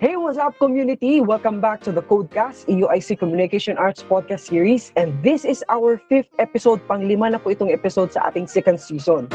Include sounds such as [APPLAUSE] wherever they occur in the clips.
Hey, what's up, community? Welcome back to the Codecast, EUIC Communication Arts Podcast Series. And this is our fifth episode. Panglima na po itong episode sa ating second season.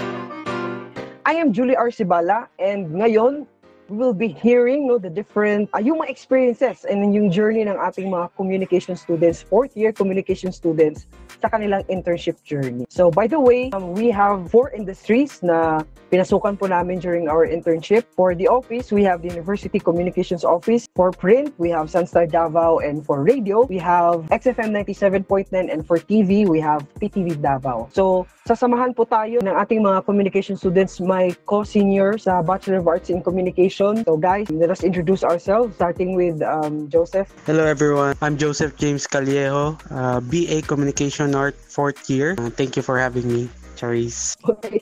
I am Julie Arcibala, and ngayon, we will be hearing no, the different, uh, yung mga experiences and yung journey ng ating mga communication students, fourth year communication students sa kanilang internship journey. So by the way, um, we have four industries na pinasukan po namin during our internship. For the office, we have the University Communications Office. For print, we have Sunstar Davao. And for radio, we have XFM 97.9. And for TV, we have PTV Davao. So sasamahan po tayo ng ating mga communication students, my co-senior sa Bachelor of Arts in Communication. So guys, let us introduce ourselves, starting with um, Joseph. Hello everyone, I'm Joseph James Callejo, uh, BA Communication Art, fourth year. Uh, thank you for having me, Charis. [LAUGHS] Okay.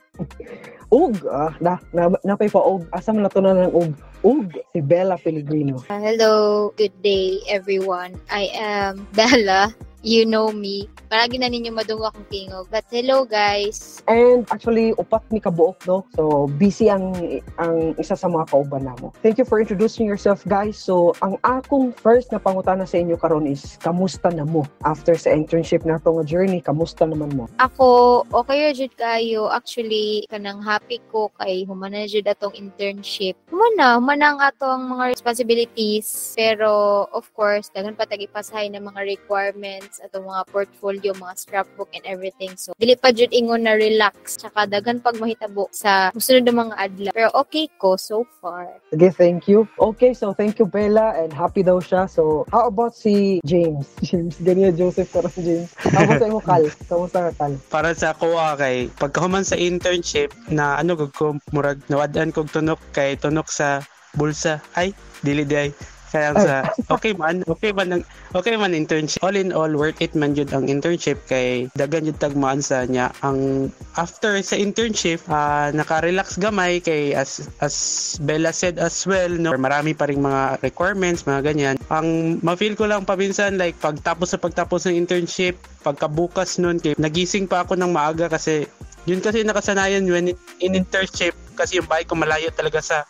Ug, ah, na, na, napay pa og, asa man nato na ng ug, ug, si Bella Pellegrino. Uh, hello, good day everyone. I am [LAUGHS] Bella. You know me. Paragi na ninyo madungo akong tingog. But hello guys. And actually, upat ni kabuok, no? So, busy ang ang isa sa mga kauban namo. Thank you for introducing yourself, guys. So, ang akong first na pangutana sa inyo karon is, kamusta na mo? After sa internship na nga journey, kamusta naman mo? Ako, okay jud kayo. Actually, kanang happy ko kay humana jud atong internship. Humana, humana ang atong mga responsibilities. Pero, of course, daghan pa tagipasahay ng mga requirements atong mga portfolio, mga scrapbook and everything. So, dili pa jud ingon na relax. Tsaka daghan pag mahitabo sa musunod na mga adlaw. Pero okay ko so far. Sige, thank you. Okay, so thank you, Bella, and happy daw siya. So, how about si James? [LAUGHS] James, ganyan Joseph karon James. How about sa imo, Kal? Kamusta ka, Kal? Para sa ako ah, kay pagkahuman sa internship na ano gud ko murag nawadaan kog tunok kay tunok sa bulsa. Ay, dili di ay. Kaya sa okay man, okay man ang okay man internship. All in all, worth it man jud ang internship kay daghan jud tagmaan sa niya. Ang after sa internship, uh, naka-relax gamay kay as as Bella said as well, no, marami pa ring mga requirements, mga ganyan. Ang ma-feel ko lang paminsan like pagtapos sa pagtapos ng internship, pagkabukas nun kay nagising pa ako ng maaga kasi yun kasi nakasanayan when in internship kasi yung bahay ko malayo talaga sa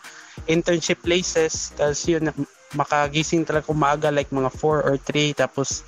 internship places. Tapos yun, makagising talaga umaga like mga 4 or 3 tapos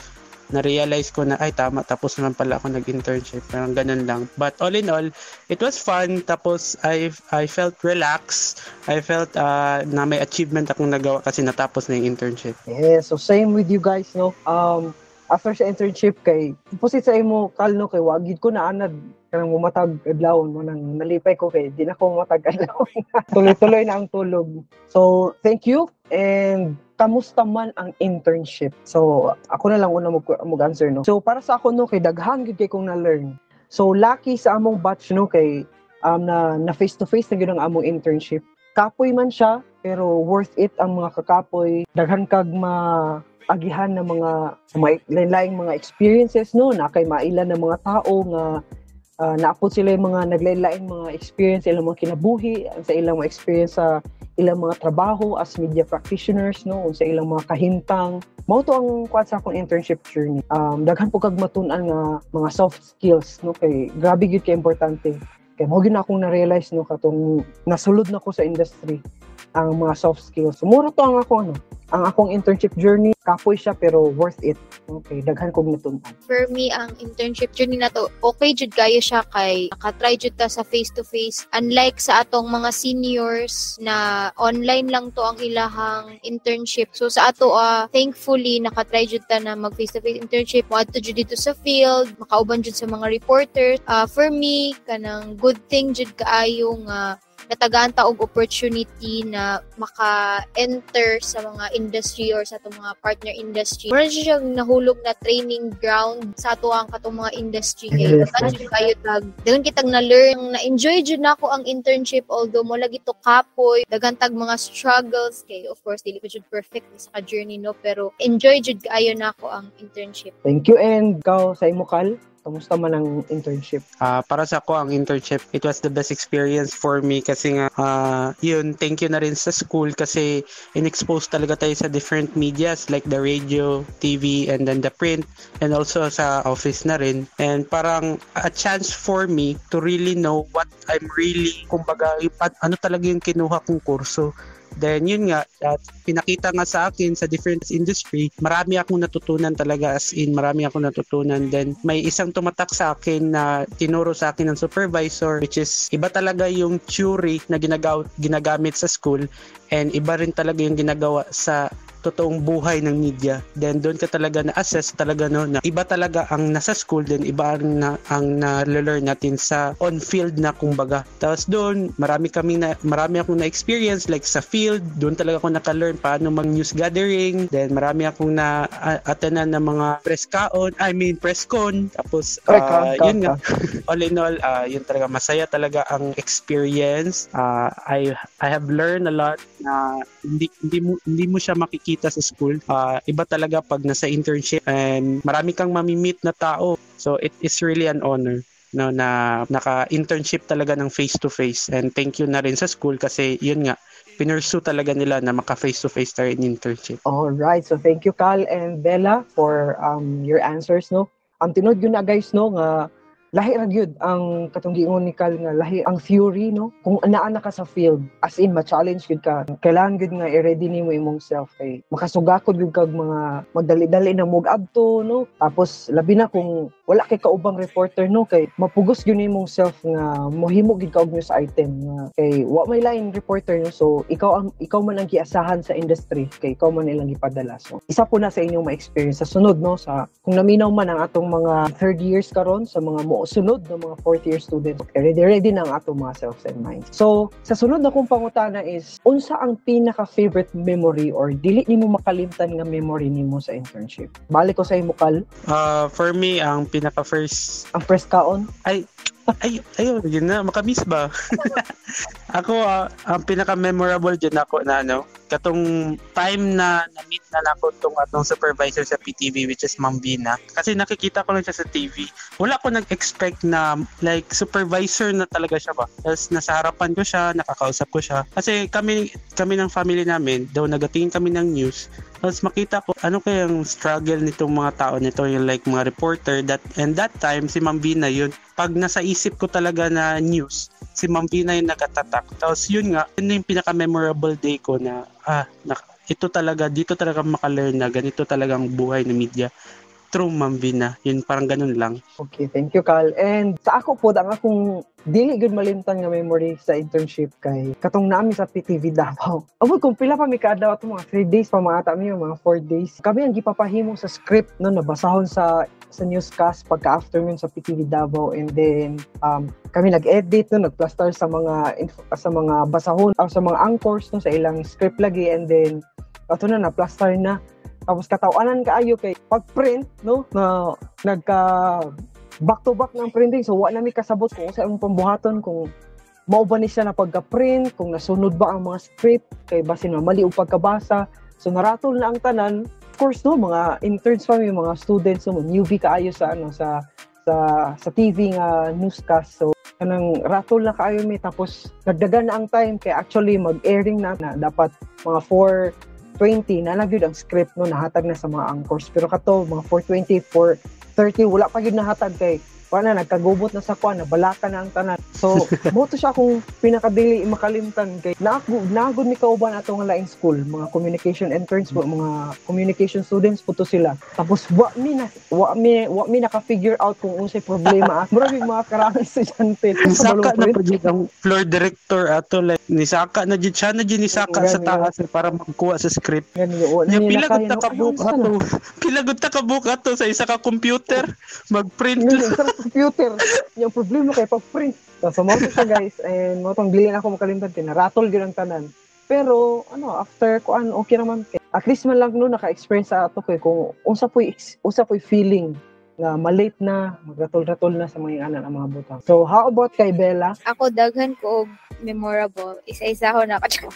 na-realize ko na ay tama tapos naman pala ako nag-internship. Parang ganun lang. But all in all it was fun. Tapos I I felt relaxed. I felt uh, na may achievement akong nagawa kasi natapos na yung internship. Yeah so same with you guys no? Um after sa internship kay pusit sa imo kalno kay wagid ko na anad kanang mumatag adlaw mo nang nalipay ko kay di na ko matag adlaw. [LAUGHS] Tuloy-tuloy na ang tulog. So thank you and kamusta man ang internship? So ako na lang una mo mo answer no? So para sa ako no kay daghan gid kay kong na learn so lucky sa among batch no kay um na na face to face na gyud ang among internship. Kapoy man siya pero worth it ang mga kakapoy. Daghan kag ma agihan ng mga mga lain mga experiences no? Na kay mailan ng mga tao nga uh, naapot sila yung mga naglain mga experience ilang mga kinabuhi sa ilang mga experience sa ilang mga trabaho as media practitioners no? Sa ilang mga kahintang. Mao to ang kuat sa akong internship journey. Um daghan po kag matun-an nga mga soft skills no? Kay grabe gyud kay importante. Kay mo gyud akong na-realize no? Katong nasulod na ko sa industry ang mga soft skills. So, mura to ang ako ano, ang akong internship journey, kapoy siya pero worth it. Okay, daghan kog natunan. For me, ang internship journey na to, okay jud kayo siya kay nakatry jud ta sa face-to-face. Unlike sa atong mga seniors na online lang to ang ilahang internship. So sa ato, uh, thankfully, nakatry jud ta na mag face-to-face internship. Mo ato jud dito sa field, makauban jud sa mga reporters. Uh, for me, kanang good thing jud kaayo nga natagaan ta og opportunity na maka-enter sa mga industry or sa mga partner industry. Mura siya nahulog na training ground sa ato ang katong mga industry kay yes. kayo tag dagan kitag na learn na enjoy jud nako ang internship although mo lagi to kapoy dagan tag mga struggles kay of course dili ko jud perfect sa journey no pero enjoy jud kaayo nako ang internship. Thank you and go sa imokal Kamusta man ang internship? Uh, para sa ako, ang internship, it was the best experience for me kasi nga, uh, yun, thank you na rin sa school kasi in-expose talaga tayo sa different medias like the radio, TV, and then the print, and also sa office na rin. And parang a chance for me to really know what I'm really, kumbaga, ano talaga yung kinuha kong kurso Then yun nga, at pinakita nga sa akin sa different industry, marami akong natutunan talaga as in marami akong natutunan. Then may isang tumatak sa akin na tinuro sa akin ng supervisor which is iba talaga yung theory na ginagaw, ginagamit sa school and iba rin talaga yung ginagawa sa totoong buhay ng media. Then doon ka talaga na-assess talaga no na iba talaga ang nasa school then iba ang na ang na-learn natin sa on-field na kumbaga. Tapos doon marami kami na marami akong na-experience like sa field, doon talaga ako naka-learn paano mag-news gathering. Then marami akong na attenan ng mga press kaon, I mean press con. Tapos uh, yun nga [LAUGHS] all in all uh, yun talaga masaya talaga ang experience. Uh, I I have learned a lot na hindi hindi mo hindi mo siya makikita sa school. Uh, iba talaga pag nasa internship and marami kang mamimit na tao. So it is really an honor no na naka-internship talaga ng face to face and thank you na rin sa school kasi yun nga pinursu talaga nila na maka face to face tayo in internship. All right. So thank you Cal and Bella for um your answers no. Ang um, tinod yun na guys no nga lahi ra gyud ang katong giingon ni Cal nga lahi ang theory no? Kung anaa na ka sa field as in ma-challenge gyud ka. Kailangan gyud nga i-ready nimo imong self kay makasugakod gyud kag mga magdali-dali na mog abto no? Tapos labi na kung wala kay kaubang reporter no? Kay mapugos gyud nimong self nga mohimo gyud ka og news item nga kay wa may lain reporter no? So ikaw ang ikaw man ang giasahan sa industry kay ikaw man ilang ipadala so isa po na sa inyong ma-experience sa sunod no? Sa kung naminaw man ang atong mga third years karon sa mga mo sunod ng mga fourth year students. Ready, ready na ang ato mga selves and minds. So, sa sunod na kong pangutana is, unsa ang pinaka-favorite memory or dili nimo makalimtan nga memory nimo sa internship? Balik ko sa imo, Kal. Uh, for me, ang pinaka-first... Ang first kaon? Ay, ay, ayun, yun na, makamiss ba? [LAUGHS] ako, uh, ang pinaka-memorable dyan ako na ano, katong time na na-meet na nako tong atong supervisor sa PTV which is Ma'am Bina. Kasi nakikita ko lang siya sa TV. Wala ko nag-expect na like supervisor na talaga siya ba. Tapos nasa harapan ko siya, nakakausap ko siya. Kasi kami kami ng family namin, daw nagatingin kami ng news, tapos makita ko ano kayang struggle nitong mga tao nito yung like mga reporter that and that time si Ma'am Bina yun pag nasa isip ko talaga na news si Ma'am Bina yung nagatatak. Tapos yun nga yun yung pinaka memorable day ko na ah na, ito talaga dito talaga makalearn na ganito talagang buhay ng media through Ma'am Vina. Yun, parang ganun lang. Okay, thank you, Carl. And sa ako po, ang akong dili good malimtan nga memory sa internship kay katong nami sa PTV Davao. [LAUGHS] Amo kung pila pa mi kaadlaw ato mga 3 days pa mga mi mga 4 days. Kami ang gipapahimo sa script no nabasahon sa sa newscast pagka afternoon sa PTV Davao and then um, kami nag-edit no nagplaster sa mga sa mga basahon o sa mga anchors no sa ilang script lagi and then ato na na plaster na tapos katawanan kaayo kay pag-print no? Na nagka back to back ng printing. So wa na mi kasabot kung sa imong pambuhaton kung mao ba ni siya na pagka-print kung nasunod ba ang mga script kay basin na mali og pagkabasa. So naratol na ang tanan. Of course no? Mga interns pa mi mga students no? Newbie kaayo sa ano sa sa sa TV nga newscast. So kanang ratol na kaayo mi tapos nagdagan na ang time. Kay actually mag-airing na, na dapat mga 4 20 na nagyud ang script no nahatag na sa mga anchors pero kato mga 420 430 wala pa gyud nahatag kay wala nagkagubot na sa kwan na balaka na ang tanan. So [LAUGHS] mo to siya kung pinakadili makalimtan kay naagud naagud mi kauban ato nga laing school mga communication interns po mga communication students po to sila. Tapos wa mi na wa mi wa mi naka figure out kung unsay problema [LAUGHS] mura yung mga karang estudyante. Nisaka na po ang floor director ato like nisaka na jud siya na jud nisaka sa taas para magkuha sa script. Yung [LAUGHS] pila gud ta kabuk ato. pila gud ta kabuk ato sa isa ka computer? Magprint computer. yung problema kay pag-print. So, mo siya guys. And mo tong dili na ako makalimtan. Tinaratol gyud ang tanan. Pero ano, after ko an okay naman kay. At least man lang no naka-experience sa ato kay kung unsa poy unsa poy feeling nga malate na, magratol-ratol na sa mga anan ang mga butang. So, how about kay Bella? Ako, daghan ko memorable. Isa-isa ho na kada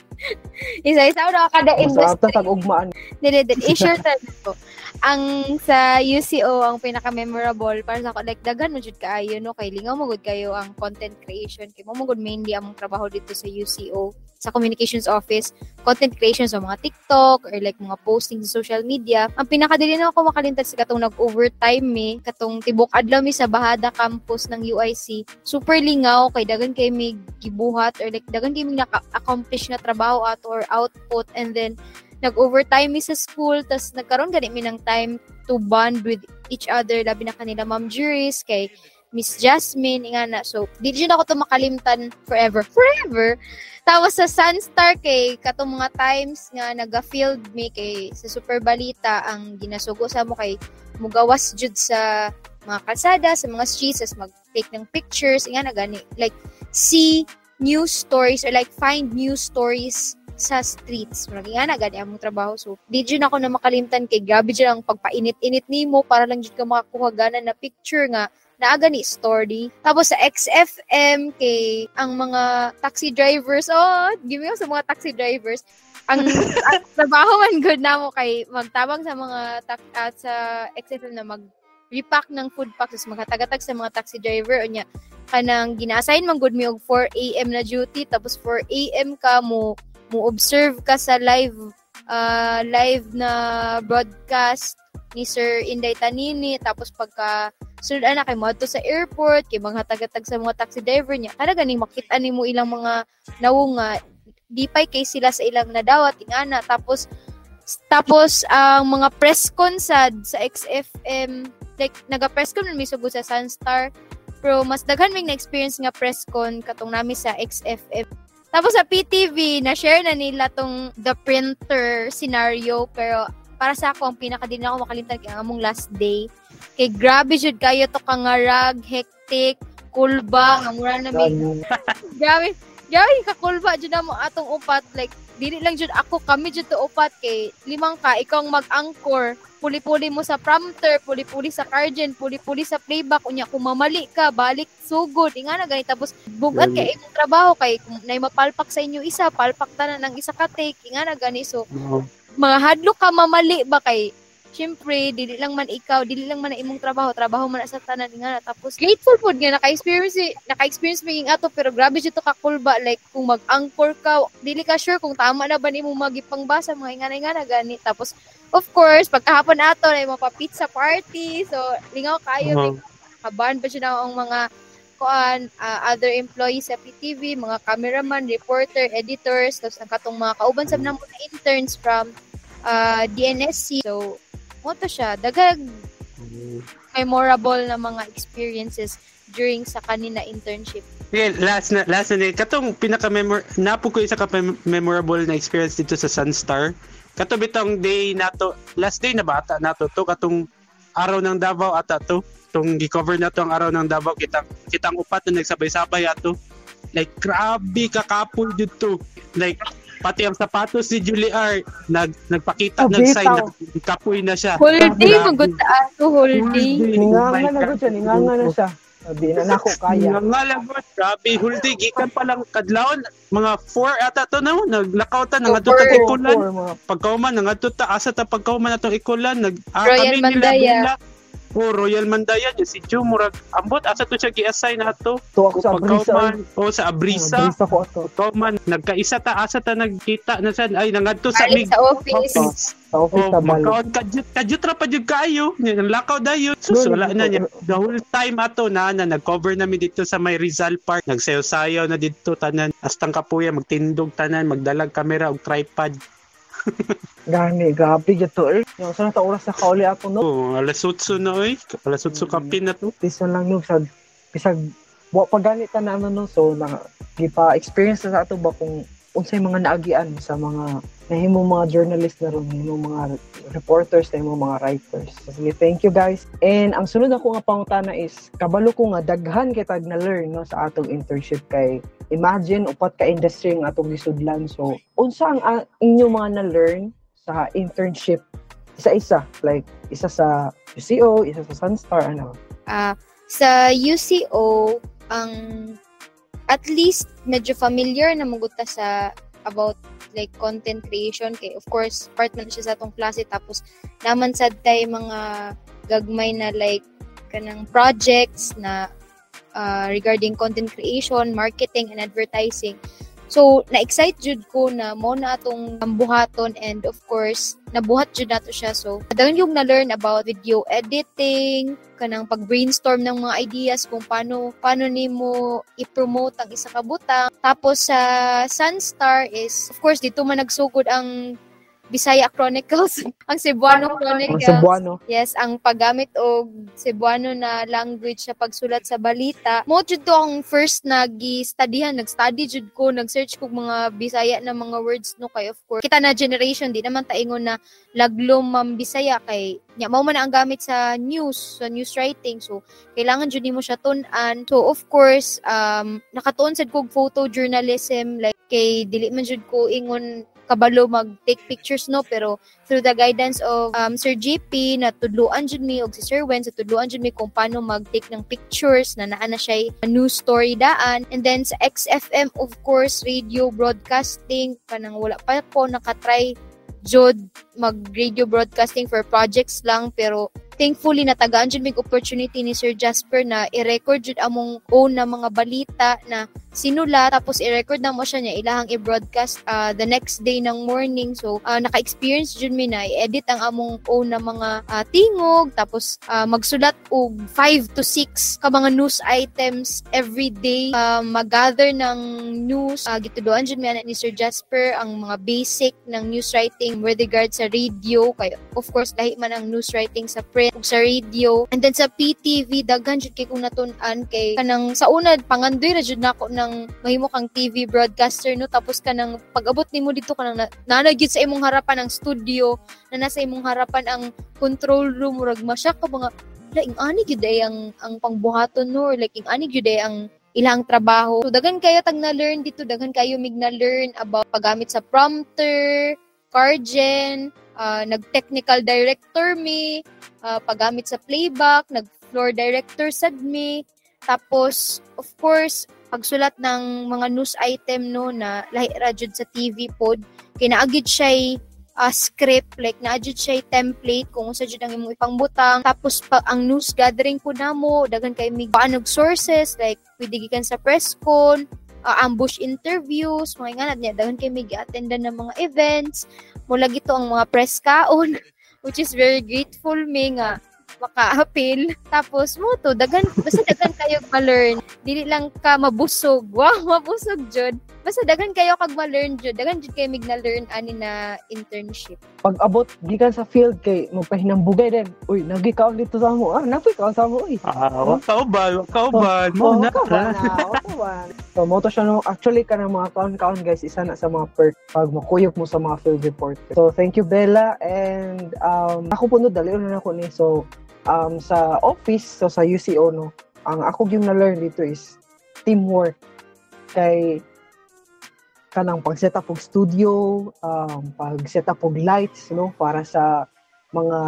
Isa-isa ho na kada industry. Sa tag-ugmaan. Dili, dili. I-share ko. ang sa UCO ang pinaka memorable para sa ako like daghan mo jud kaayo no kay lingaw mo gud kayo ang content creation kay mo mo mainly ang trabaho dito sa UCO sa communications office content creation sa mga TikTok or like mga posting sa social media. Ang pinakadili na ako makalintad sa katong nag-overtime mi katong tibok adlaw mi sa Bahada campus ng UIC super lingaw kay daghan kay mi gibuhat or like daghan kay mi naka-accomplish na trabaho ato or output. And then nag-overtime mi sa school, tas nagkaroon gani mi ng time to bond with each other, labi na kanila Ma'am Juris, kay Miss Jasmine, nga na. So, di dyan ako to makalimtan forever. Forever! Tapos sa Sunstar kay katong mga times nga naga-field mi kay sa Super Balita ang ginasugo sa mo kay mugawas jud sa mga kalsada, sa mga streets, as mag-take ng pictures, nga na gani. Like, see news stories or like find news stories sa streets. Murag nga na gani among trabaho. So, di dyan ako na makalimtan kay grabe dyan ang pagpainit-init nimo para lang dyan ka makakuha gana na picture nga naaga ni story. Tapos sa XFM kay ang mga taxi drivers, oh, give me sa mga taxi drivers. Ang, [LAUGHS] ang trabaho man good na mo kay magtabang sa mga tak, uh, sa XFM na mag repack ng food packs magkatagatag sa mga taxi driver o niya kanang gina-assign man good mi og 4 AM na duty tapos 4 AM ka mo mo observe ka sa live uh, live na broadcast ni Sir Inday Tanini tapos pagka sunod na kay mo sa airport kay mga tagatag sa mga taxi driver niya. Kada ganing makita nimo ilang mga nawunga di pay kay sila sa ilang nadawat ingana tapos tapos ang mga press con sa XFM like naga press con mi sugod sa Sunstar. Pero mas daghan mig na experience nga press con katong nami sa XFM tapos sa PTV, na-share na nila tong The Printer scenario, pero para sa ako, ang pinaka din ako makalimtan kay among last day. Kay grabe jud kayo to kangarag, hectic, kulba, nga mura na may... grabe, grabe kakulba jud na mo atong upat. Like, dili lang jud ako, kami jud to upat kay limang ka, ikaw ang mag-anchor puli-puli mo sa prompter, puli-puli sa cargen, puli-puli sa playback, unya kung mamali ka, balik sugod, inga na ganit tapos bugat kay imong trabaho kay kung nay mapalpak sa inyo isa, palpak ta na ng isa ka take, inga na gani so mga hadlo ka mamali ba kay Siyempre, dili lang man ikaw, dili lang man na imong trabaho, trabaho man na sa tanan nga na. Tapos, grateful po nga, naka-experience, naka-experience maging ato, pero grabe dito ka kulba, like, kung mag-anchor ka, dili ka sure kung tama na ba ni mo magipangbasa, mga ingana nga na gani. Tapos, of course, pagkahapon ato, na mga pizza party, so, lingaw kayo, uh-huh. like, kaban pa na ang mga kuan uh, other employees sa PTV, mga cameraman, reporter, editors, tapos ang katong mga kauban sa mga interns from uh, DNSC. So, mo to siya dagag memorable na mga experiences during sa kanina internship. Yeah, last na last na katong pinaka memor napo ko isa ka memorable na experience dito sa Sunstar. Kato bitong day nato last day na bata nato to katong araw ng Davao ata to? Tong gi-cover na to ang araw ng Davao kitang kitang upat na nagsabay-sabay ato. Like grabe kakapul dito. Like pati ang sapatos ni Julie R nag nagpakita Oh, ng sign na kapoy na siya. Whole day, Grabe. magod ato, whole day. Ninganga na ko siya, ninganga na siya. Sabi na nako [LAUGHS] kaya. Nga lang mo, grabe, huldi, gikan pa lang kadlawon, mga 4 ata to na, naglakaw ta, nangadto ta Four. ikulan, pagkauman, nangadto ta, asa ta pagkauman atong ikulan, nag, ah, kami nila, oh, Royal Mandaya, yung si Joe, murag, ambot, asa to siya gi-assign na to, tuwa ko sa brisa. pagkauman, o sa Abrisa, Brisa ko ato. pagkauman, nagkaisa ta, asa ta nagkita na siya, ay, nangadto sa mig, sa office. office. Sa office Oh, na balo. magkaon kadyut kadyut ra pa jud kaayo. Ang lakaw dayo. Sus, wala na niya. The whole time ato na na nag-cover namin dito sa may Rizal Park. Nagsayaw-sayaw na dito tanan. Astang kapuya magtindog tanan, magdalag kamera og tripod. Gani, grabe dyan to eh. Yung sa nata oras na kauli ako no. Oh, alas 8 na oy. Alas 8 kapin na to. Piso lang no. Sa, bisag, wa pa ganit na ano no. So, na, di pa experience na sa ato ba kung unsay mga naagian sa mga nahimo mga journalist na ron, nahimo mga reporters, nahimo mga writers. Sige, thank you guys. And ang sunod ako nga pangutana is, kabalo ko nga, daghan kitag na learn no, sa atong internship kay imagine upat ka industry ang atong gisudlan. So, unsa ang ang inyong mga na-learn sa internship isa-isa? Like, isa sa UCO, isa sa Sunstar, ano? Ah, sa UCO, ang at least medyo familiar na maguta sa about like content creation kay of course part man siya sa atong klase tapos naman sad tay mga gagmay na like kanang projects na uh, regarding content creation, marketing and advertising. So, na-excite jud ko na mo na atong buhaton and of course, nabuhat jud nato siya. So, dagan yung na-learn about video editing, kanang pag-brainstorm ng mga ideas kung paano paano nimo i-promote ang isa ka butang. Tapos sa Sunstar is of course dito man nagsugod ang Bisaya Chronicles, [LAUGHS] ang Cebuano Chronicles. Ang Cebuano. Yes, ang paggamit og Cebuano na language sa pagsulat sa balita. Mo jud to ang first nagi-studyhan, nag-study jud ko, nag-search ko mga Bisaya na mga words no kay of course. Kita na generation di naman taingon na laglom mam Bisaya kay nya mao man ang gamit sa news, sa news writing. So kailangan jud nimo siya tun-an. So of course, um nakatuon sad kog photojournalism like kay dili man jud ko ingon kabalo mag take pictures no? Pero through the guidance of um, Sir GP na tudluan jud mi og si Sir Wen sa tudluan jud mi kung paano mag-take ng pictures na naa na siya news story daan. And then sa XFM of course radio broadcasting kanang wala pa ko nakatry jud mag radio broadcasting for projects lang pero thankfully natagaan jud mig opportunity ni Sir Jasper na i-record jud among own na mga balita na sinula tapos i-record na mo siya niya ilahang i-broadcast uh, the next day ng morning. So uh, naka-experience jud mi na i-edit ang among own na mga uh, tingog tapos uh, magsulat og 5 to 6 ka mga news items every day. Uh, mag-gather ng news. Uh, gituduan jud mi ni Sir Jasper ang mga basic ng news writing with regard sa radio. Kay of course lahi man ang news writing sa print ug sa radio. And then sa PTV daghan jud kay kung natun-an kay kanang sa una pangandoy ra jud nako ng mahimo kang TV broadcaster no? Tapos kanang pag-abot nimo dito kanang na, sa imong harapan ang studio na nasa imong harapan ang control room murag masya ka mga laing ani gyud ay ang ang pangbuhaton no? Or like ing ani gyud ay ang ilang trabaho. So daghan kayo tag na learn dito, daghan kayo mig na learn about paggamit sa prompter, Cargen, uh, nag-technical director mi, uh, paggamit sa playback, nag-floor director sad mi. Tapos, of course, pagsulat ng mga news item no na lahi ra sa TV pod, kinaagid siya uh, script like naadjud siya template kung unsa jud ang imong ipangbutang tapos pa, ang news gathering po namo daghan kay mig sources like pwede gikan sa press con uh, ambush interviews mga nga niya daghan kay mig attendan ng mga events mula gito ang mga press kaon [LAUGHS] which is very grateful me nga maka-appeal. Tapos mo to, dagan, basta dagan kayo ma-learn. Dili lang ka mabusog. [LAUGHS] Wow, mabusog jud. Basta dagan kayo kag ma-learn jud. Dagan jud kay mig na-learn ani na internship. Pag abot gikan sa field kay magpahinambugay din. Uy, nagi ka dito sa mo. Ah, napoy ka sa mo. Uy. Ah, wa ka ba? Ka ba? Mo na. So, mo to siya no, actually ka ng mga kaon-kaon guys, isa na sa mga perk pag makuyok mo sa mga field report. So, thank you Bella and um, ako puno dali na ako ni. So, um, sa office, so sa UCO, no, ang ako yung na-learn dito is teamwork. Kay kanang pag-set up og studio, um, pag-set up og lights, no, para sa mga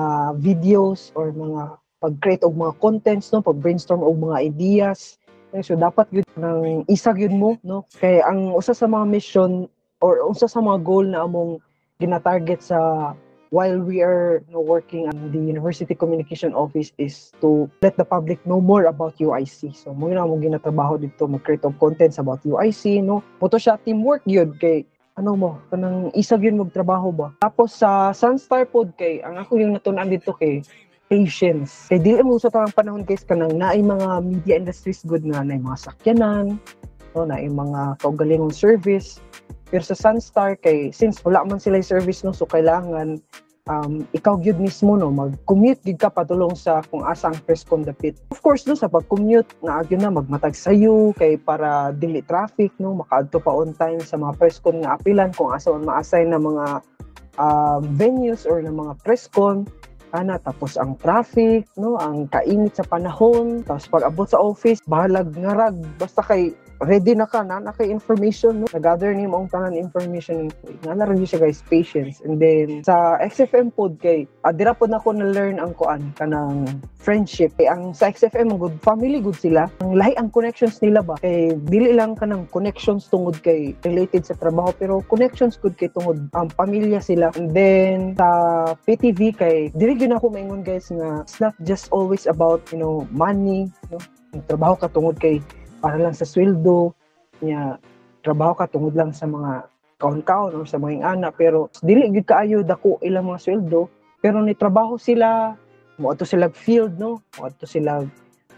videos or mga pag-create og mga contents, no, pag-brainstorm og mga ideas. So dapat yun ng isag yun mo, no? Kay ang usa sa mga mission or usa sa mga goal na among gina-target sa while we are you know, working on the University Communication Office is to let the public know more about UIC. So, mo na mong ginatrabaho dito, mag-create of contents about UIC, no? Puto siya teamwork yun kay ano mo, kanang isag yun magtrabaho ba. Tapos sa Sunstar Pod kay, ang ako yung natunan dito kay patience. Kay dili mo sa tarang panahon guys kanang naay mga media industries good na naay mga sakyanan, no, naay mga kaugalingong service pero sa Sunstar kay since wala man sila service no so kailangan um, ikaw gyud mismo no mag-commute gid ka patulong sa kung asa ang con dapit. Of course no sa pag-commute na agyo na magmatag sayo kay para dili traffic no makaadto pa on time sa mga press con nga apilan kung asa man ma-assign na mga um, venues or na mga press con ana tapos ang traffic no ang kainit sa panahon tapos pag abot sa office bahalag ngarag basta kay ready na ka na naka information no? Nag-gather ni mo ang tanan information. Nga na siya guys patience. And then sa XFM pod kay adira pod nako na learn ang kuan kanang friendship. Kay ang sa XFM good family good sila. Ang lahi ang connections nila ba? Kay dili lang kanang connections tungod kay related sa trabaho pero connections good kay tungod ang pamilya sila. And then sa PTV kay dili gyud ako maingon guys nga it's not just always about you know money no? Trabaho ka tungod kay para lang sa sweldo niya trabaho ka tungod lang sa mga kaon-kaon or sa mga anak pero dili gid kaayo dako ilang mga sweldo pero ni trabaho sila mo ato sila field no? Mo ato sila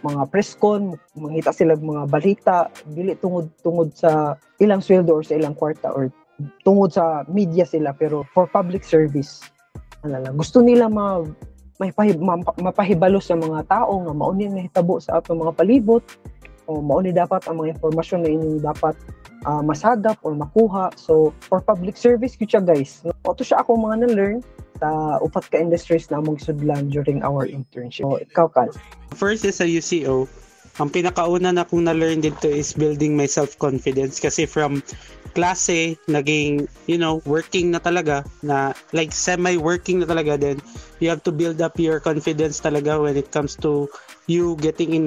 mga presscon mangita sila mga balita dili tungod tungod sa ilang sweldo or sa ilang kwarta or tungod sa media sila pero for public service. Alala gusto nila ma may mapahibalo sa mga tao nga mauni nahitabo sa atong mga palibot o mao ni dapat ang mga impormasyon na inyong dapat uh, masagap or makuha. So, for public service ko siya guys. No? Ito siya ako mga na-learn sa upat ka industries na among sudlan during our internship. So, ikaw, Kal. First is sa UCO. Ang pinakauna na kong na-learn dito is building my self-confidence kasi from klase, naging, you know, working na talaga, na like semi-working na talaga, then you have to build up your confidence talaga when it comes to you getting in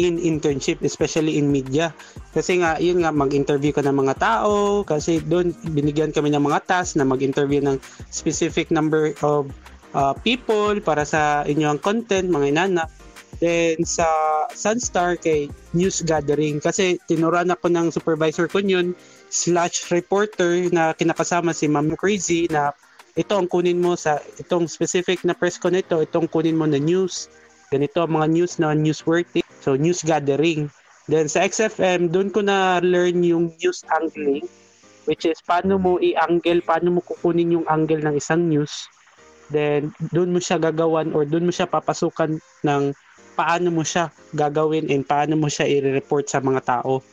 in internship especially in media. Kasi nga yun nga mag-interview ka ng mga tao kasi doon binigyan kami ng mga task na mag-interview ng specific number of uh, people para sa inyong content mga inana. Then sa Sunstar kay news gathering kasi tinuruan ako ng supervisor ko yun slash reporter na kinakasama si Ma'am Crazy na ito ang kunin mo sa itong specific na press ko nito itong kunin mo na news ganito ang mga news na newsworthy. So, news gathering. Then, sa XFM, doon ko na learn yung news angling, which is paano mo i-angle, paano mo kukunin yung angle ng isang news. Then, doon mo siya gagawan or doon mo siya papasukan ng paano mo siya gagawin and paano mo siya i-report sa mga tao.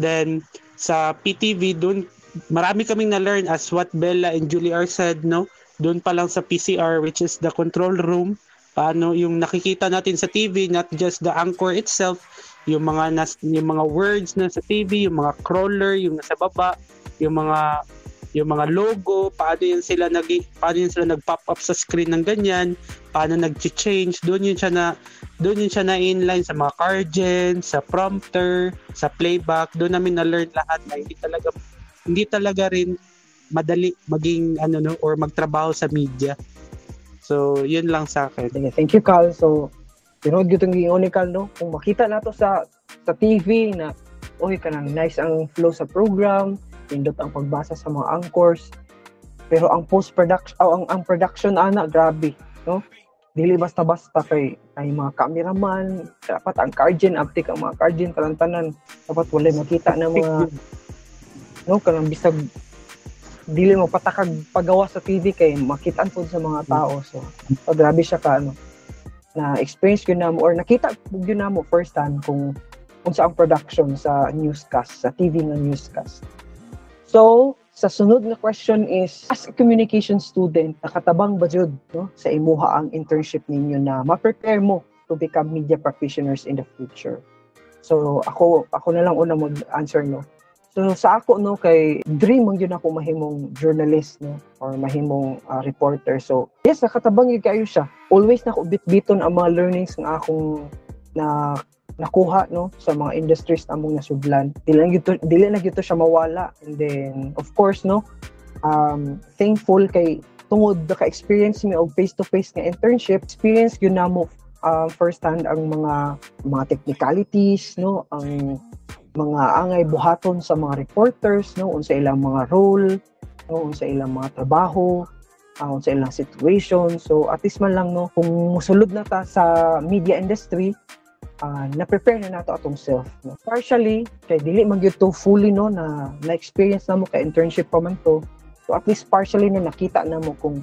Then, sa PTV, doon marami kaming na-learn as what Bella and Julie R said, no? Doon pa lang sa PCR, which is the control room, paano yung nakikita natin sa TV not just the anchor itself yung mga nas, yung mga words na sa TV yung mga crawler yung nasa baba yung mga yung mga logo paano yun sila nag paano yun sila nag-pop up sa screen ng ganyan paano nag-change doon yun siya na doon yun siya na inline sa mga cargen sa prompter sa playback doon namin na learn lahat na hindi talaga hindi talaga rin madali maging ano no or magtrabaho sa media So, yun lang sa akin. Thank you, Carl. So, tinood ko itong giingon ni no? Kung makita nato sa sa TV na, oy, kanang nice ang flow sa program, pindot ang pagbasa sa mga anchors, pero ang post-production, oh, ang, ang production, ana, grabe, no? Dili basta-basta kay ay mga cameraman, dapat ang cardgen, uptick ang mga cardgen, tanan-tanan, dapat wala makita na mga, no, kanang bisag dili mo patakag pagawa sa TV kay makitaan po sa mga tao. So oh, grabe siya ka ano? Na experience ko na mo or nakita ko na mo first hand kung kung sa ang production sa newscast sa TV nga newscast so sa sunod na question is as a communication student nakatabang ba jud no sa imuha ang internship ninyo na ma-prepare mo to become media practitioners in the future so ako ako na lang una mag-answer no So sa ako no kay dream man gyud ako mahimong journalist no or mahimong uh, reporter. So yes nakatabang gyud kayo siya. Always nako bit-biton ang mga learnings nga akong na nakuha no sa mga industries na among nasudlan. Dili na gyud dili na gyud siya mawala. And then of course no um thankful kay tungod ka experience mi og face to face nga internship, experience gyud namo uh, first hand ang mga mga technicalities no ang mga angay buhaton sa mga reporters no unsa ilang mga role no unsa ilang mga trabaho uh, unsa ilang situation so at least man lang no kung musulod na ta sa media industry uh, na-prepare na nato atong self no? Partially kay dili man to fully no na na-experience na mo ka internship pa man to. So at least partially no nakita na mo kung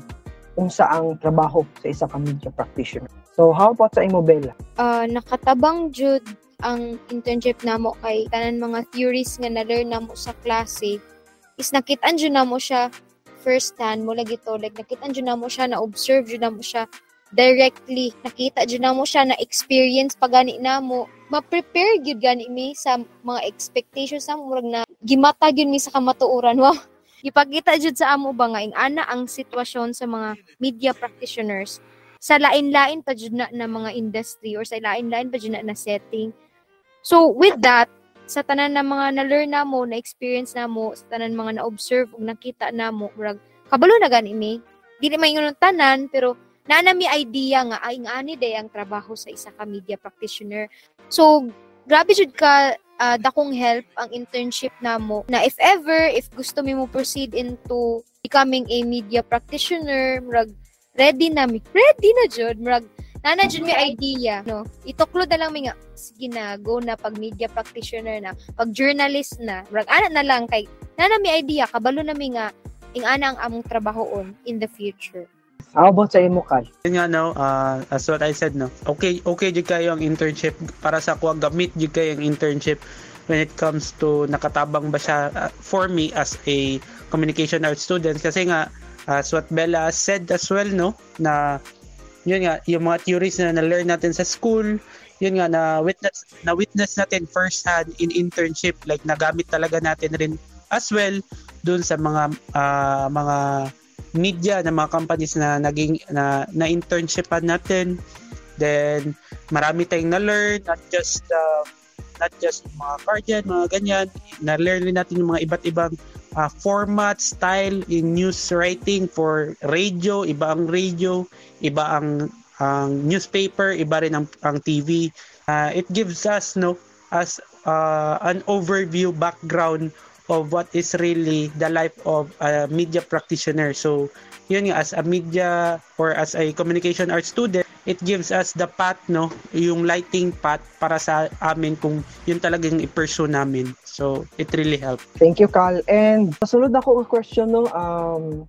unsa ang trabaho sa isa ka media practitioner. So how about sa imo Bella? Uh, nakatabang jud ang internship namo kay tanan mga theories nga na-learn namo sa klase. Is nakitaan jud namo siya first hand mo lagi to like nakitaan jud namo siya na observe jud namo siya directly. Nakita jud namo siya na experience pagani namo ma-prepare gyud gani mi sa mga expectations sa murag na gimata gyud mi sa kamatuoran wow [LAUGHS] gipakita jud sa amo ba nga ing ana ang sitwasyon sa mga media practitioners. Sa lain-lain pa jud na, na mga industry or sa lain-lain pa jud na, na setting. So with that sa tanan na mga na-learn na mo, na-experience na mo, sa tanan mga na-observe ug nakita na mo, murag kabalo na gani mi. Dili man yung tanan pero naa mi idea nga ay ani day ang trabaho sa isa ka media practitioner. So grabe jud ka uh, dakong help ang internship namo na if ever if gusto mi mo proceed into becoming a media practitioner murag ready na mi ready na jud murag Nana jud mi idea, no. Ituklo na lang mi nga sige na go na pag media practitioner na, pag journalist na. Rag ana na lang kay nana mi idea kabalo na mi nga ing ana ang among trabahoon in the future. How about sa imo Kal? Yun nga no, uh, as what I said no. Okay, okay jud kayo ang internship para sa kuha gamit jud kayo ang internship when it comes to nakatabang ba siya uh, for me as a communication arts student kasi nga as what Bella said as well no na yun nga, yung mga theories na na-learn natin sa school, yun nga, na witness, na witness natin first hand in internship, like nagamit talaga natin rin as well dun sa mga uh, mga media na mga companies na naging na, na internshipan natin then marami tayong na-learn not just uh, not just mga guardian mga ganyan na-learn rin natin yung mga iba't ibang uh, format, style in news writing for radio, iba ang radio, iba ang ang newspaper, iba rin ang, ang TV. Uh, it gives us no as uh, an overview background of what is really the life of a media practitioner. So, yun nga, as a media or as a communication arts student, it gives us the path, no, yung lighting path para sa amin kung yun talagang i-pursue namin. So, it really helped. Thank you, Cal. And kasunod ako ang question, no, um,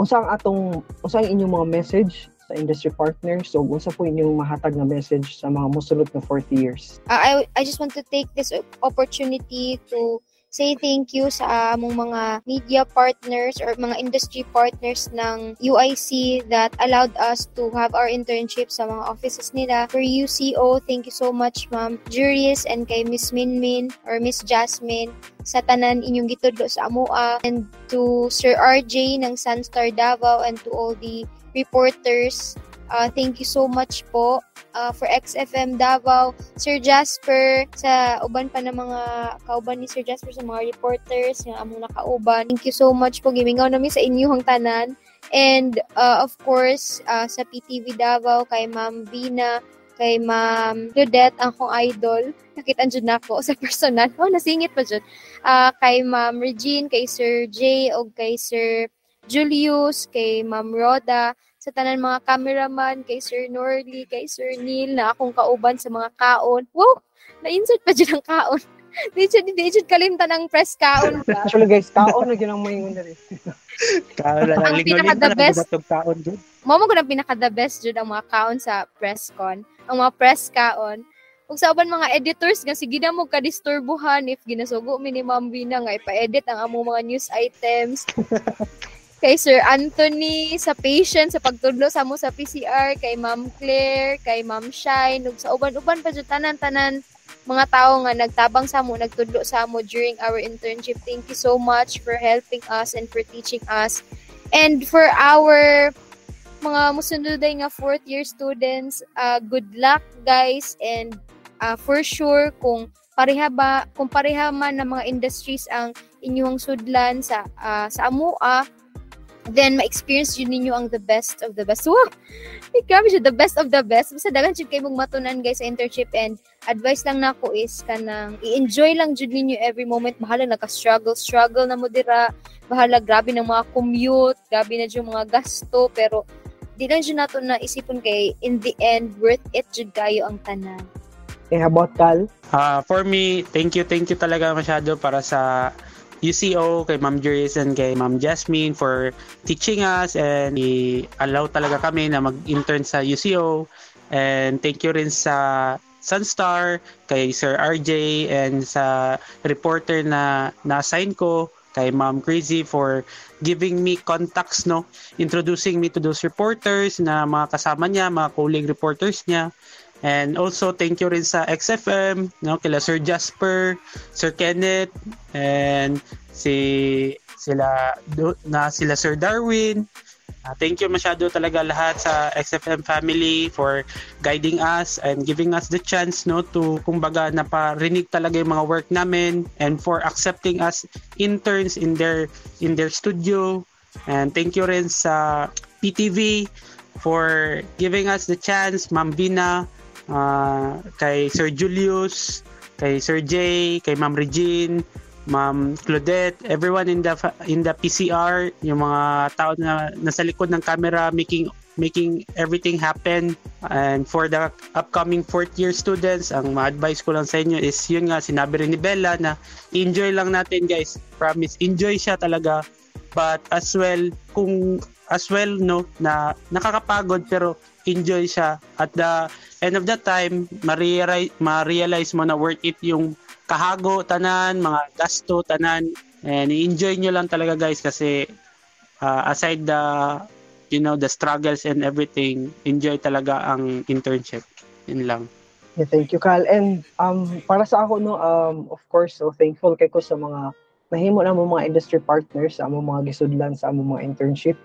unsang atong, unsang inyong mga message sa industry partners so unsa po inyong mahatag na message sa mga musulod na fourth years uh, I I just want to take this opportunity to say thank you sa among mga media partners or mga industry partners ng UIC that allowed us to have our internship sa mga offices nila. For UCO, thank you so much Ma'am Juris and kay Miss Minmin or Miss Jasmine sa tanan inyong gitudlo sa AMOA and to Sir RJ ng Sunstar Davao and to all the reporters Uh, thank you so much po uh, for XFM Davao, Sir Jasper, sa uban pa ng mga kauban ni Sir Jasper sa mga reporters, yung among nakauban. Thank you so much po. Gimingaw namin sa inyong tanan. And uh, of course, uh, sa PTV Davao, kay Ma'am Vina, kay Ma'am Claudette, ang kong idol. Nakita dyan na ako sa personal. Oh, nasingit pa dyan. Uh, kay Ma'am Regine, kay Sir Jay, o kay Sir Julius, kay Ma'am Roda, sa tanan mga cameraman, kay Sir Norley, kay Sir Neil, na akong kauban sa mga kaon. Wow! Na-insert pa dyan ang kaon. [LAUGHS] Di dyan, di dyan kalimtan ang press kaon ba? [LAUGHS] Actually guys, kaon na dyan ang may una rin. [LAUGHS] kaon na lang. Ang pinaka the best. Kaon dyan. Mama ko na pinaka the best dyan ang mga kaon sa press con. Ang mga press kaon. Kung sa uban mga editors nga sige na mo kadisturbuhan if ginasugo mi ni Ma'am Vina nga ipa-edit ang among mga news items. Kay Sir Anthony sa patient sa pagtudlo sa mo sa PCR kay Ma'am Claire kay Ma'am Shine ug sa uban-uban pa jud tanan-tanan mga tao nga nagtabang sa mo nagtudlo sa mo during our internship. Thank you so much for helping us and for teaching us. And for our mga musunduday nga fourth year students uh, good luck guys and uh, for sure kung pareha ba kung pareha man ng mga industries ang inyong sudlan sa uh, sa amua then ma-experience yun ninyo ang the best of the best. Wow! Ay, grabe siya, the best of the best. Basta dagan siya kayo mong matunan guys sa internship and advice lang nako is kanang i-enjoy lang jud ninyo every moment. Bahala naka-struggle, struggle na mo dira. Bahala grabe ng mga commute, grabe na yung mga gasto, pero di lang jud nato na isipon kay in the end worth it jud kayo ang tanan. Eh, about Cal? Uh, for me, thank you, thank you talaga masyado para sa UCO, kay Ma'am Juris and kay Ma'am Jasmine for teaching us and i-allow talaga kami na mag-intern sa UCO. And thank you rin sa Sunstar, kay Sir RJ and sa reporter na na-assign ko kay Ma'am Crazy for giving me contacts, no? Introducing me to those reporters na mga kasama niya, mga colleague reporters niya. And also thank you rin sa XFM, no, kila Sir Jasper, Sir Kenneth, and si sila na sila Sir Darwin. Uh, thank you masyado talaga lahat sa XFM family for guiding us and giving us the chance no to kumbaga naparinig talaga yung mga work namin and for accepting us interns in their in their studio and thank you rin sa PTV for giving us the chance Ma'am Bina uh, kay Sir Julius kay Sir Jay kay Ma'am Regine Ma'am Claudette, everyone in the in the PCR, yung mga tao na nasa likod ng camera making making everything happen. And for the upcoming fourth year students ang ma-advise ko lang sa inyo is yun nga sinabi rin ni Bella na enjoy lang natin guys. Promise enjoy siya talaga. But as well kung as well no na nakakapagod pero enjoy siya at the end of the time ma-realize, mo na worth it yung kahago tanan, mga gasto tanan and enjoy nyo lang talaga guys kasi uh, aside the you know the struggles and everything, enjoy talaga ang internship. Yun lang. Yeah, thank you, Cal. And um, para sa ako, no, um, of course, so thankful kay ko sa mga nahimo na mo mga industry partners, sa mga gisudlan sa among mga internship.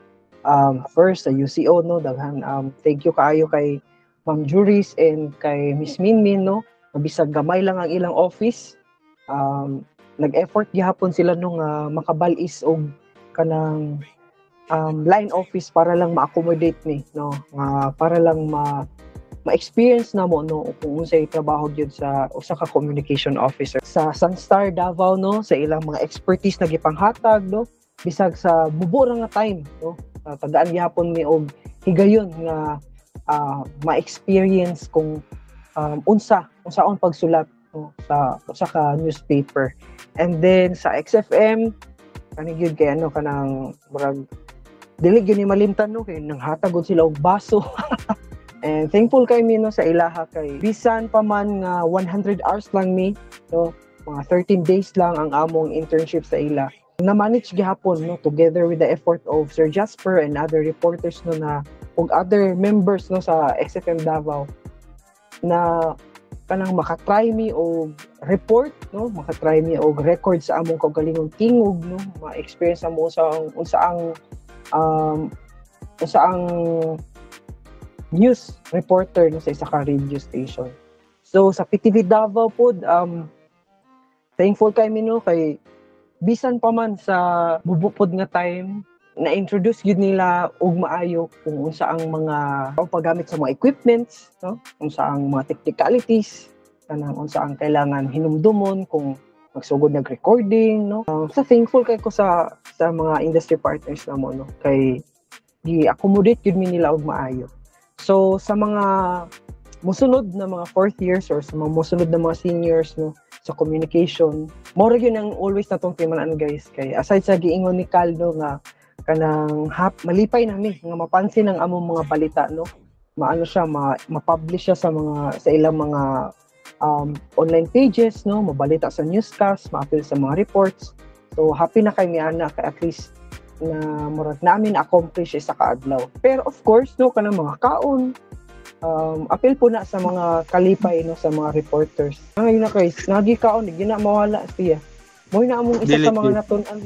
Um, first, sa UCO, no, daghan, um, thank you kaayo kay Ma'am Juris and kay Miss Minmin, no, bisag gamay lang ang ilang office. Um, nag-effort gihapon sila nung uh, makabalis og kanang um, line office para lang ma-accommodate ni no? Uh, para lang ma ma-experience na mo no? Kung unsay trabaho gyud sa usa ka communication officer. Sa Sunstar Davao no? Sa ilang mga expertise na gipanghatag no? Bisag sa bubo ra nga time no uh, tagaan gihapon mi og higayon nga uh, ma-experience kung um, unsa unsaon pagsulat no, sa sa ka newspaper. And then sa XFM kani gyud kay ano kanang murag dili gyud ni malimtan no kay nang hatagod sila og baso. [LAUGHS] And thankful kay mi no sa ilaha kay bisan pa man nga 100 hours lang mi no mga 13 days lang ang among internship sa ila. Na-manage gihapon no together with the effort of Sir Jasper and other reporters no na ug other members no sa XFM Davao na kanang makatry mi og report no makatry mi og record sa among kaugalingong tingog no ma-experience amo sa unsa ang um unsa ang news reporter no sa isa ka radio station. So sa PTV Davao pod um thankful kay mi kay bisan pa man sa bubupod nga time na-introduce yun nila og maayo kung unsa ang mga paggamit sa mga equipments, no? unsa ang mga technicalities, kanang unsa ang kailangan hinumdumon kung magsugod nag recording no? Uh, so thankful kay ko sa sa mga industry partners na mo no? Kay gi-accommodate gud mi nila og maayo. So sa mga musunod na mga fourth years or sa mga musunod na mga seniors no sa communication. Mo yun ang always natong timanan guys. Kay aside sa giingon ni Caldo nga kanang hap, malipay na mi nga mapansin ang among mga balita no? Maano siya ma, ma-publish siya sa mga sa ilang mga um, online pages no? Mabalita sa newscast ma-appeal sa mga reports. So happy na kay mi ana kay at least na murag namin accomplish sa kaadlaw. Pero of course no? Kanang mga kaon um, appeal po na sa mga kalipay no sa mga reporters ngayon na guys nagi kaon di na mawala siya mo na among isa Delete sa mga natun-an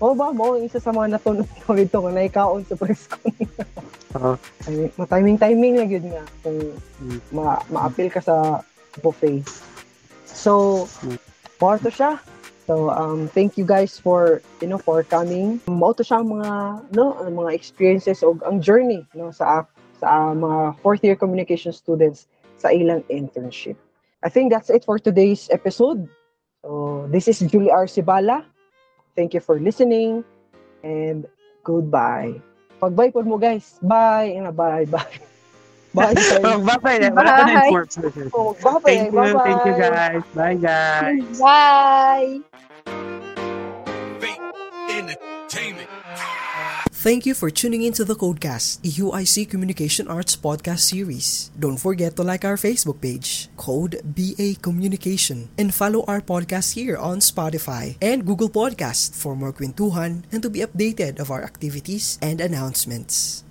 Oo ba? Mo isa sa mga natunog ko dito nga naikaon sa press con. uh-huh. Ma-timing-timing na yun nga kung mm. ma- ma-appeal ka sa buffet. So, mm. to siya. So, um, thank you guys for, you know, for coming. Mao to siya mga, no, mga experiences o ang journey, no, sa sa uh, mga fourth year communication students sa ilang internship. I think that's it for today's episode. So, this is Julie Arcibala. Thank you for listening and goodbye. Pag-bye po mo guys. Bye. [LAUGHS] Bye. [LAUGHS] Bye. Bye. Bye. Bye. Bye. Oh, bye. Thank you. Bye-bye. Thank you guys. Bye guys. Bye. Thank you for tuning in to the Codecast, UIC Communication Arts podcast series. Don't forget to like our Facebook page, Code BA Communication, and follow our podcast here on Spotify and Google Podcast for more kwentuhan and to be updated of our activities and announcements.